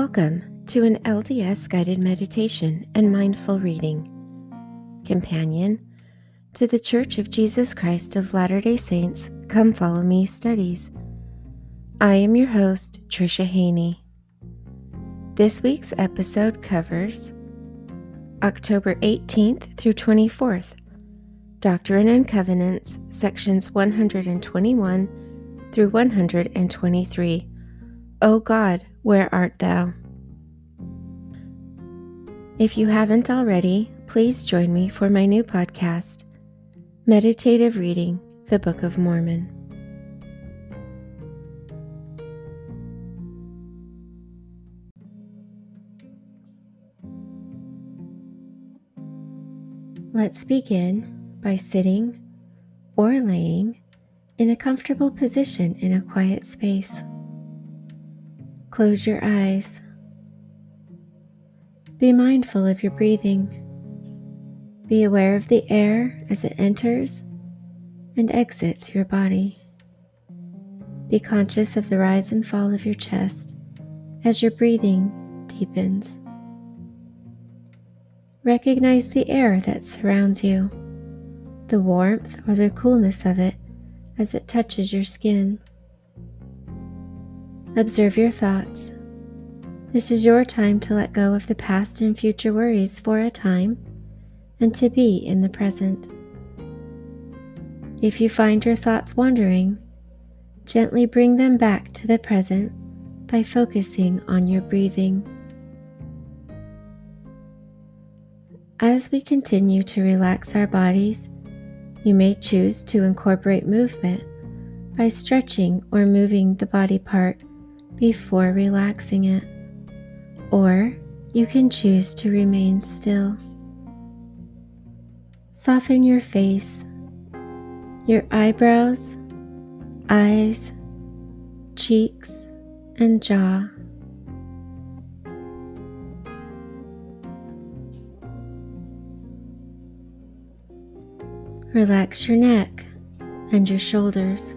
Welcome to an LDS guided meditation and mindful reading, companion to the Church of Jesus Christ of Latter day Saints Come Follow Me studies. I am your host, Tricia Haney. This week's episode covers October 18th through 24th, Doctrine and Covenants, sections 121 through 123. O God, where art thou? If you haven't already, please join me for my new podcast, Meditative Reading the Book of Mormon. Let's begin by sitting or laying in a comfortable position in a quiet space. Close your eyes. Be mindful of your breathing. Be aware of the air as it enters and exits your body. Be conscious of the rise and fall of your chest as your breathing deepens. Recognize the air that surrounds you, the warmth or the coolness of it as it touches your skin. Observe your thoughts. This is your time to let go of the past and future worries for a time and to be in the present. If you find your thoughts wandering, gently bring them back to the present by focusing on your breathing. As we continue to relax our bodies, you may choose to incorporate movement by stretching or moving the body part before relaxing it, or you can choose to remain still. Soften your face, your eyebrows, eyes, cheeks, and jaw. Relax your neck and your shoulders.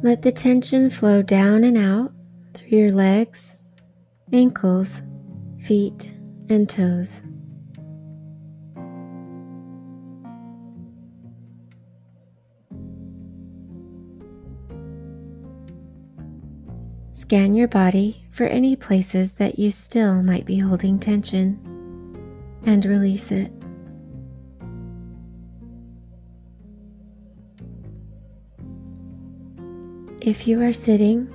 Let the tension flow down and out through your legs, ankles, feet, and toes. Scan your body for any places that you still might be holding tension and release it. If you are sitting,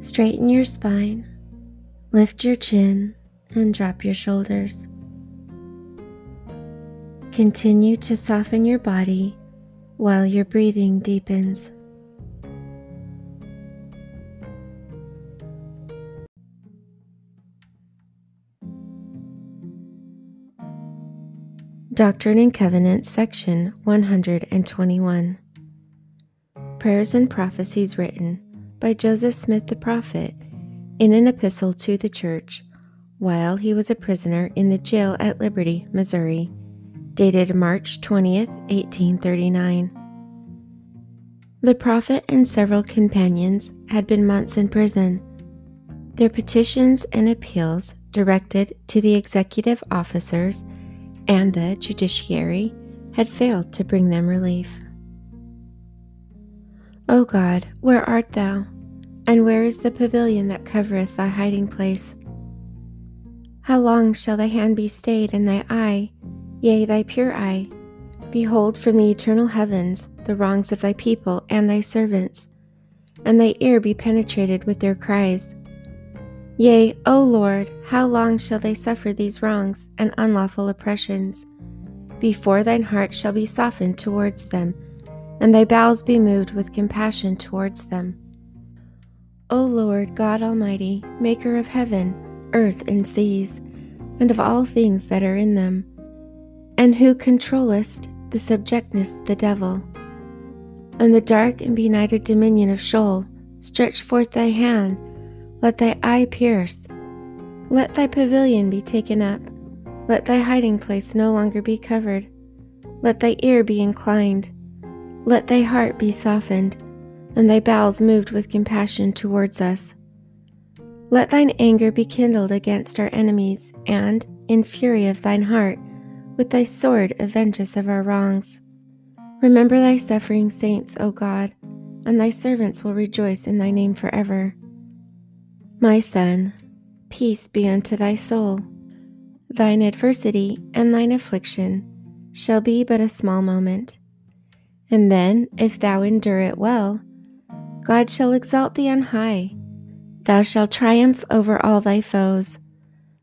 straighten your spine, lift your chin, and drop your shoulders. Continue to soften your body while your breathing deepens. Doctrine and Covenants, section 121. Prayers and Prophecies written by Joseph Smith the Prophet in an epistle to the church while he was a prisoner in the jail at Liberty, Missouri, dated March 20th, 1839. The prophet and several companions had been months in prison. Their petitions and appeals directed to the executive officers and the judiciary had failed to bring them relief. O God, where art thou? And where is the pavilion that covereth thy hiding place? How long shall thy hand be stayed and thy eye, yea, thy pure eye, behold from the eternal heavens the wrongs of thy people and thy servants, and thy ear be penetrated with their cries. Yea, O Lord, how long shall they suffer these wrongs and unlawful oppressions? Before thine heart shall be softened towards them, and thy bowels be moved with compassion towards them. O Lord God Almighty, Maker of heaven, earth, and seas, and of all things that are in them, and who controllest the subjectness of the devil, and the dark and benighted dominion of Sheol, stretch forth thy hand let thy eye pierce. Let thy pavilion be taken up. Let thy hiding place no longer be covered. Let thy ear be inclined. Let thy heart be softened, and thy bowels moved with compassion towards us. Let thine anger be kindled against our enemies, and, in fury of thine heart, with thy sword avenge us of our wrongs. Remember thy suffering saints, O God, and thy servants will rejoice in thy name forever. My son, peace be unto thy soul. Thine adversity and thine affliction shall be but a small moment. And then, if thou endure it well, God shall exalt thee on high. Thou shalt triumph over all thy foes.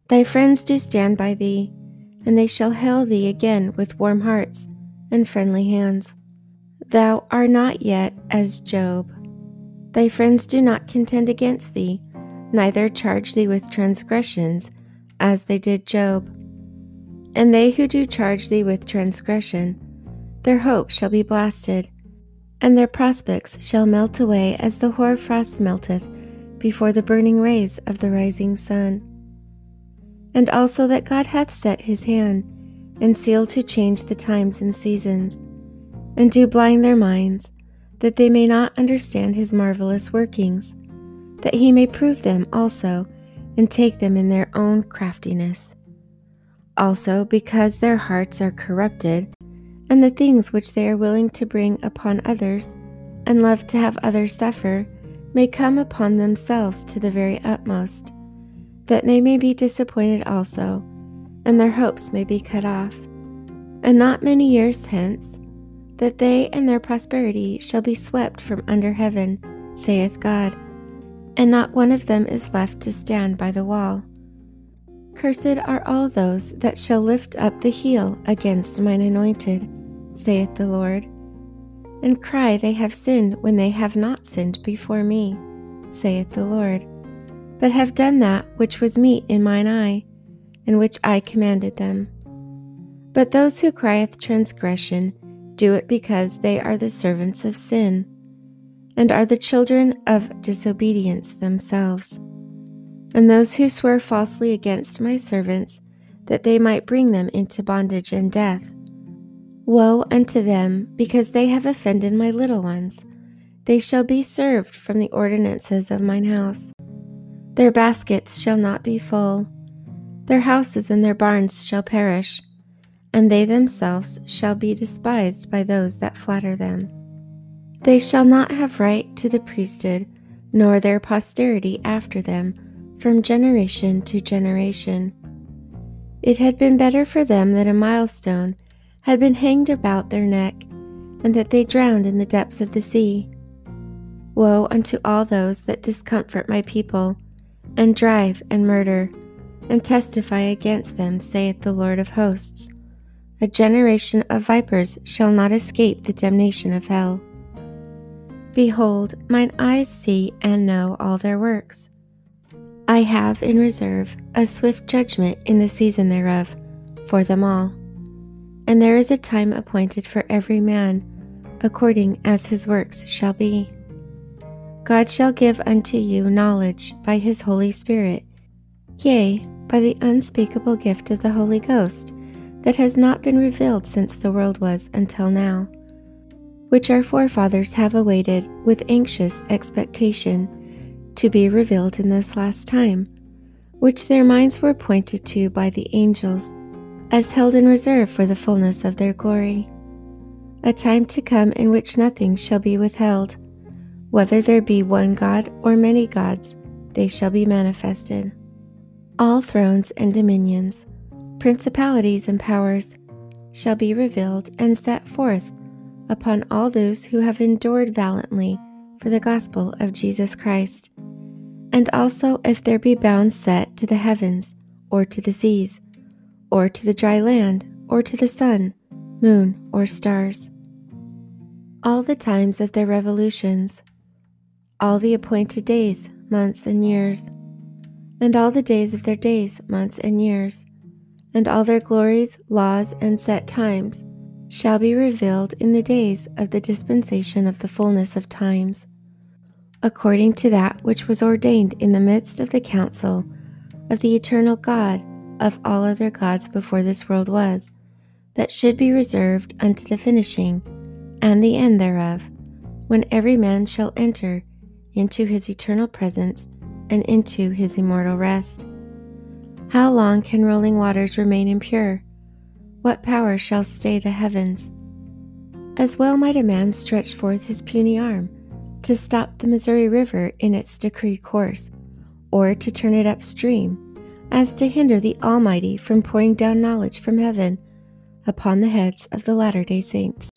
Thy friends do stand by thee, and they shall hail thee again with warm hearts and friendly hands. Thou art not yet as Job. Thy friends do not contend against thee neither charge thee with transgressions, as they did Job. And they who do charge thee with transgression, their hope shall be blasted, and their prospects shall melt away as the hoar frost melteth before the burning rays of the rising sun. And also that God hath set his hand and sealed to change the times and seasons, and do blind their minds, that they may not understand his marvelous workings that he may prove them also and take them in their own craftiness. Also, because their hearts are corrupted, and the things which they are willing to bring upon others, and love to have others suffer, may come upon themselves to the very utmost, that they may be disappointed also, and their hopes may be cut off. And not many years hence, that they and their prosperity shall be swept from under heaven, saith God and not one of them is left to stand by the wall. Cursed are all those that shall lift up the heel against mine anointed, saith the Lord, and cry they have sinned when they have not sinned before me, saith the Lord, but have done that which was meet in mine eye, and which I commanded them. But those who crieth transgression do it because they are the servants of sin and are the children of disobedience themselves. And those who swear falsely against my servants, that they might bring them into bondage and death. Woe unto them, because they have offended my little ones. They shall be served from the ordinances of mine house. Their baskets shall not be full, their houses and their barns shall perish, and they themselves shall be despised by those that flatter them. They shall not have right to the priesthood, nor their posterity after them, from generation to generation. It had been better for them that a milestone had been hanged about their neck, and that they drowned in the depths of the sea. Woe unto all those that discomfort my people, and drive and murder, and testify against them, saith the Lord of hosts. A generation of vipers shall not escape the damnation of hell. Behold, mine eyes see and know all their works. I have in reserve a swift judgment in the season thereof for them all. And there is a time appointed for every man, according as his works shall be. God shall give unto you knowledge by his Holy Spirit, yea, by the unspeakable gift of the Holy Ghost, that has not been revealed since the world was until now which our forefathers have awaited with anxious expectation to be revealed in this last time, which their minds were pointed to by the angels as held in reserve for the fullness of their glory. A time to come in which nothing shall be withheld, whether there be one God or many gods, they shall be manifested. All thrones and dominions, principalities and powers shall be revealed and set forth upon all those who have endured valiantly for the gospel of Jesus Christ, and also if there be bounds set to the heavens, or to the seas, or to the dry land, or to the sun, moon, or stars. All the times of their revolutions, all the appointed days, months, and years, and all the days of their days, months, and years, and all their glories, laws, and set times shall be revealed in the days of the dispensation of the fullness of times, according to that which was ordained in the midst of the council of the eternal God of all other gods before this world was, that should be reserved unto the finishing and the end thereof, when every man shall enter into his eternal presence and into his immortal rest. How long can rolling waters remain impure? What power shall stay the heavens? As well might a man stretch forth his puny arm to stop the Missouri River in its decreed course, or to turn it upstream, as to hinder the Almighty from pouring down knowledge from heaven upon the heads of the latter day saints.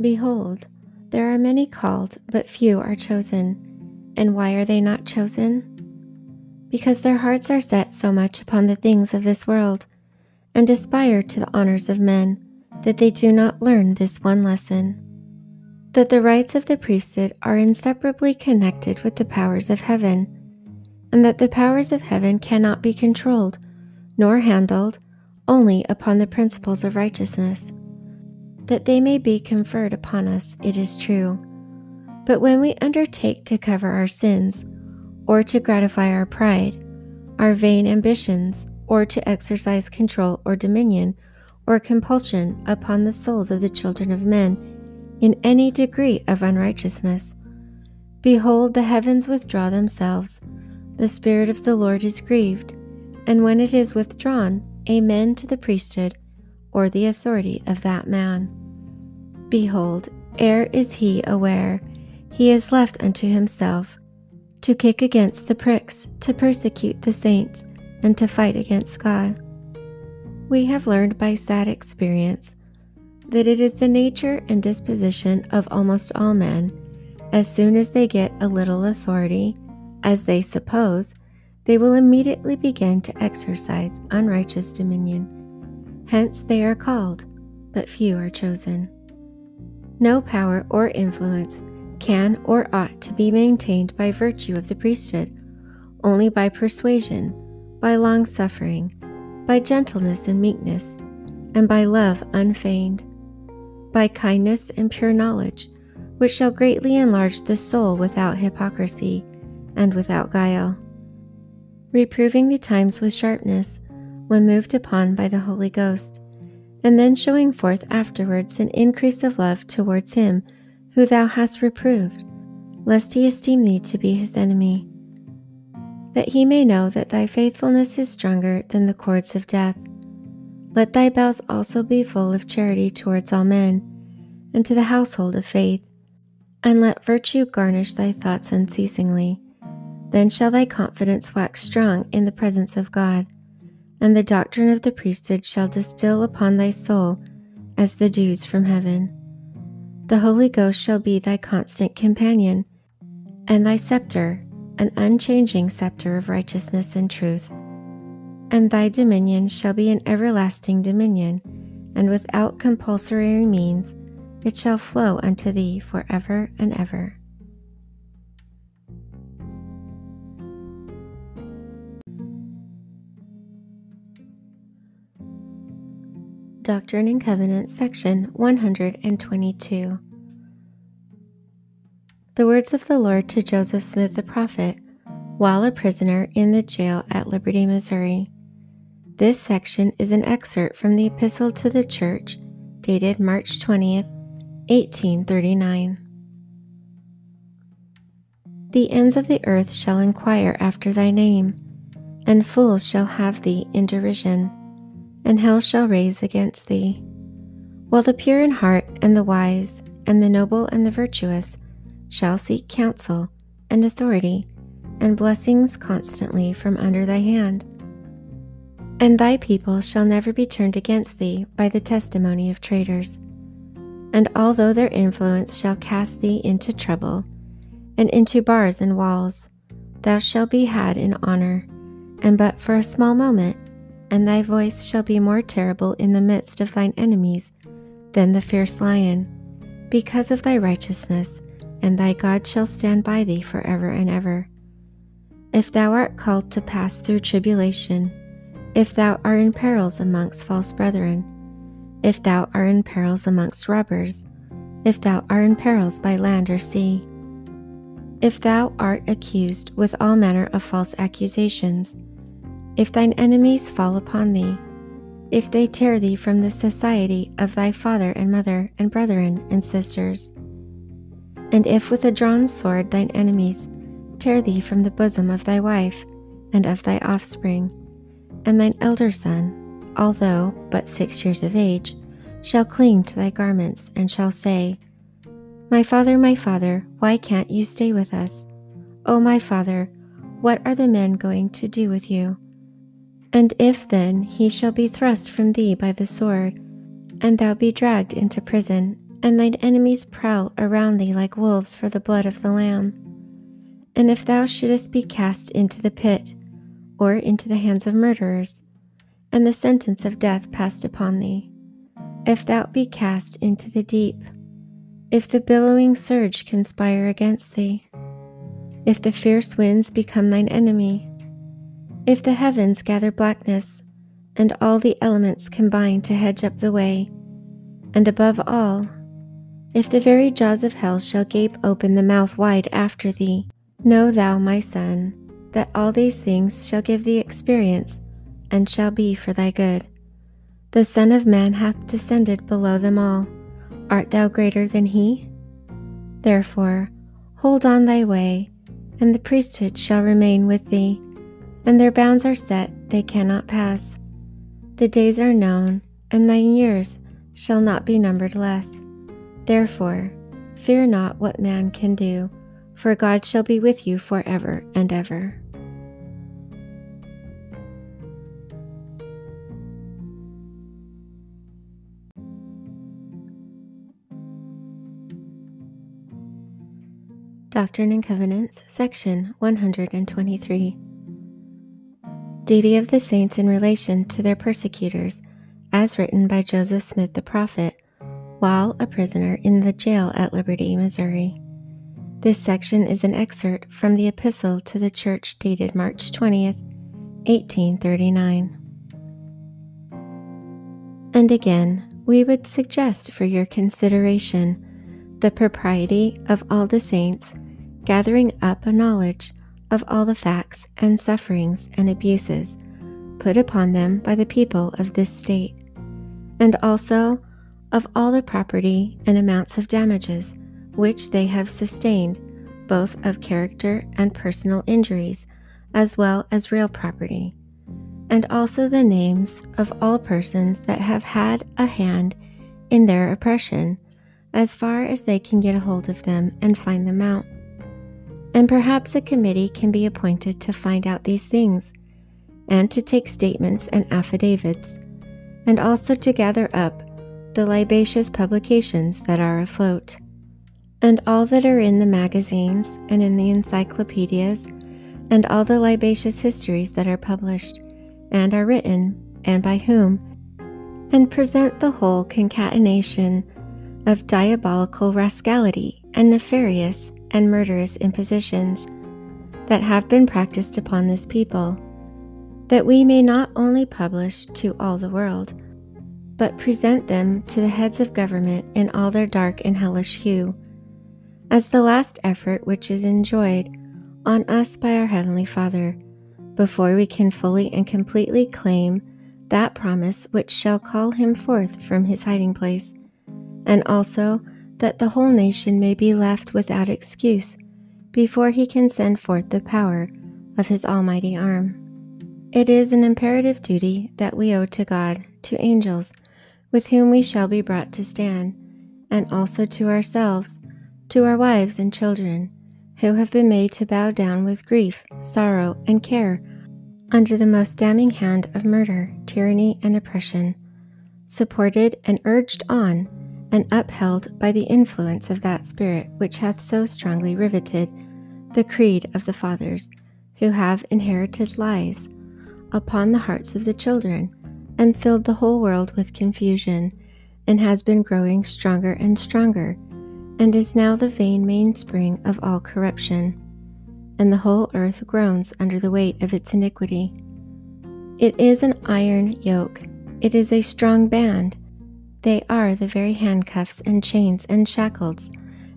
Behold, there are many called, but few are chosen. And why are they not chosen? Because their hearts are set so much upon the things of this world and aspire to the honors of men, that they do not learn this one lesson that the rights of the priesthood are inseparably connected with the powers of heaven, and that the powers of heaven cannot be controlled nor handled only upon the principles of righteousness. That they may be conferred upon us, it is true. But when we undertake to cover our sins, or to gratify our pride, our vain ambitions, or to exercise control or dominion or compulsion upon the souls of the children of men in any degree of unrighteousness. Behold, the heavens withdraw themselves, the Spirit of the Lord is grieved, and when it is withdrawn, amen to the priesthood or the authority of that man. Behold, ere is he aware, he is left unto himself, to kick against the pricks, to persecute the saints, and to fight against God. We have learned by sad experience that it is the nature and disposition of almost all men, as soon as they get a little authority, as they suppose, they will immediately begin to exercise unrighteous dominion. Hence they are called, but few are chosen. No power or influence can or ought to be maintained by virtue of the priesthood, only by persuasion by long suffering, by gentleness and meekness, and by love unfeigned, by kindness and pure knowledge, which shall greatly enlarge the soul without hypocrisy and without guile. Reproving betimes with sharpness, when moved upon by the Holy Ghost, and then showing forth afterwards an increase of love towards him who thou hast reproved, lest he esteem thee to be his enemy that he may know that thy faithfulness is stronger than the cords of death. Let thy bowels also be full of charity towards all men, and to the household of faith, and let virtue garnish thy thoughts unceasingly. Then shall thy confidence wax strong in the presence of God, and the doctrine of the priesthood shall distill upon thy soul as the dews from heaven. The Holy Ghost shall be thy constant companion, and thy scepter an unchanging scepter of righteousness and truth. And thy dominion shall be an everlasting dominion, and without compulsory means it shall flow unto thee for ever and ever. Doctrine and Covenants, section 122. The words of the Lord to Joseph Smith the prophet while a prisoner in the jail at Liberty, Missouri. This section is an excerpt from the Epistle to the Church, dated March 20th, 1839. The ends of the earth shall inquire after thy name, and fools shall have thee in derision, and hell shall raise against thee. While the pure in heart and the wise, and the noble and the virtuous, shall seek counsel and authority and blessings constantly from under thy hand. And thy people shall never be turned against thee by the testimony of traitors. And although their influence shall cast thee into trouble, and into bars and walls. Thou shalt be had in honor, and but for a small moment, and thy voice shall be more terrible in the midst of thine enemies than the fierce lion, because of thy righteousness, and thy God shall stand by thee for ever and ever. If thou art called to pass through tribulation, if thou art in perils amongst false brethren, if thou art in perils amongst robbers, if thou art in perils by land or sea, if thou art accused with all manner of false accusations, if thine enemies fall upon thee, if they tear thee from the society of thy father and mother and brethren and sisters, and if with a drawn sword thine enemies tear thee from the bosom of thy wife and of thy offspring, and thine elder son, although but six years of age, shall cling to thy garments and shall say, My father, my father, why can't you stay with us? O my father, what are the men going to do with you? And if then he shall be thrust from thee by the sword, and thou be dragged into prison, and thine enemies prowl around thee like wolves for the blood of the Lamb, and if thou shouldest be cast into the pit, or into the hands of murderers, and the sentence of death passed upon thee, if thou be cast into the deep, if the billowing surge conspire against thee, if the fierce winds become thine enemy, if the heavens gather blackness, and all the elements combine to hedge up the way, and above all, if the very jaws of hell shall gape open the mouth wide after thee, know thou, my son, that all these things shall give thee experience, and shall be for thy good. The Son of Man hath descended below them all. Art thou greater than he? Therefore, hold on thy way, and the priesthood shall remain with thee, and their bounds are set, they cannot pass. The days are known, and thine years shall not be numbered less. Therefore, fear not what man can do, for God shall be with you for ever and ever. Doctrine and Covenants, section 123. Duty of the saints in relation to their persecutors, as written by Joseph Smith the prophet, while a prisoner in the jail at Liberty, Missouri. This section is an excerpt from the epistle to the church dated March 20th, 1839. And again, we would suggest for your consideration the propriety of all the saints gathering up a knowledge of all the facts and sufferings and abuses put upon them by the people of this state, and also of all the property and amounts of damages which they have sustained, both of character and personal injuries, as well as real property, and also the names of all persons that have had a hand in their oppression, as far as they can get a hold of them and find them out and perhaps a committee can be appointed to find out these things, and to take statements and affidavits, and also to gather up the libaceous publications that are afloat, and all that are in the magazines and in the encyclopedias, and all the libaceous histories that are published, and are written, and by whom, and present the whole concatenation of diabolical rascality and nefarious and murderous impositions that have been practiced upon this people, that we may not only publish to all the world, but present them to the heads of government in all their dark and hellish hue, as the last effort which is enjoyed on us by our Heavenly Father, before we can fully and completely claim that promise which shall call him forth from his hiding place, and also that the whole nation may be left without excuse before he can send forth the power of his almighty arm. It is an imperative duty that we owe to God, to angels, with whom we shall be brought to stand, and also to ourselves, to our wives and children, who have been made to bow down with grief, sorrow, and care under the most damning hand of murder, tyranny, and oppression, supported and urged on and upheld by the influence of that Spirit which hath so strongly riveted the creed of the fathers, who have inherited lies, upon the hearts of the children, and filled the whole world with confusion, and has been growing stronger and stronger, and is now the vain mainspring of all corruption. And the whole earth groans under the weight of its iniquity. It is an iron yoke, it is a strong band they are the very handcuffs and chains and shackles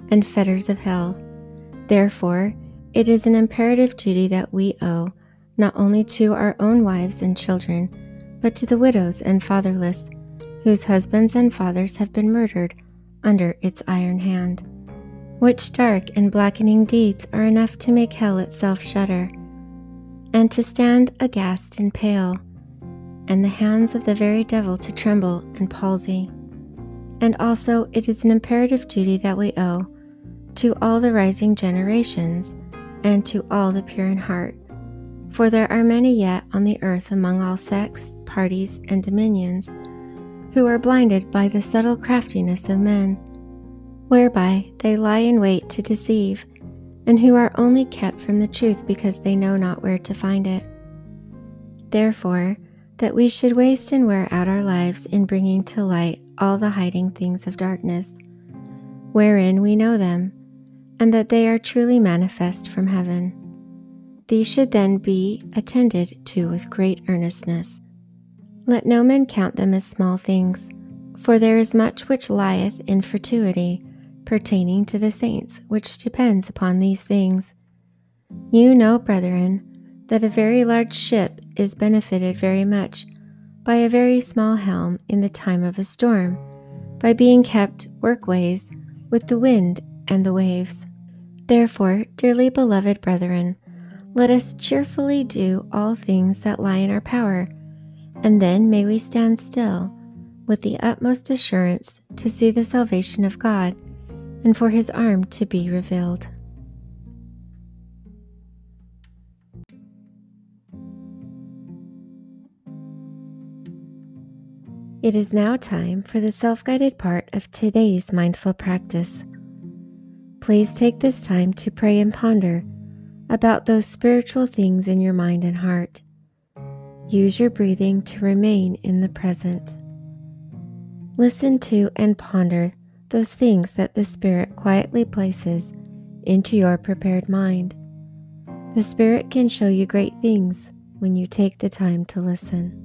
and fetters of hell. Therefore, it is an imperative duty that we owe not only to our own wives and children, but to the widows and fatherless, whose husbands and fathers have been murdered under its iron hand. Which dark and blackening deeds are enough to make hell itself shudder, and to stand aghast and pale, and the hands of the very devil to tremble and palsy and also it is an imperative duty that we owe to all the rising generations and to all the pure in heart. For there are many yet on the earth among all sects, parties, and dominions who are blinded by the subtle craftiness of men, whereby they lie in wait to deceive, and who are only kept from the truth because they know not where to find it. Therefore, that we should waste and wear out our lives in bringing to light all the hiding things of darkness, wherein we know them, and that they are truly manifest from heaven. These should then be attended to with great earnestness. Let no man count them as small things, for there is much which lieth in fatuity pertaining to the saints, which depends upon these things. You know, brethren, that a very large ship is benefited very much by a very small helm in the time of a storm, by being kept workways with the wind and the waves. Therefore, dearly beloved brethren, let us cheerfully do all things that lie in our power, and then may we stand still with the utmost assurance to see the salvation of God and for his arm to be revealed. It is now time for the self guided part of today's mindful practice. Please take this time to pray and ponder about those spiritual things in your mind and heart. Use your breathing to remain in the present. Listen to and ponder those things that the Spirit quietly places into your prepared mind. The Spirit can show you great things when you take the time to listen.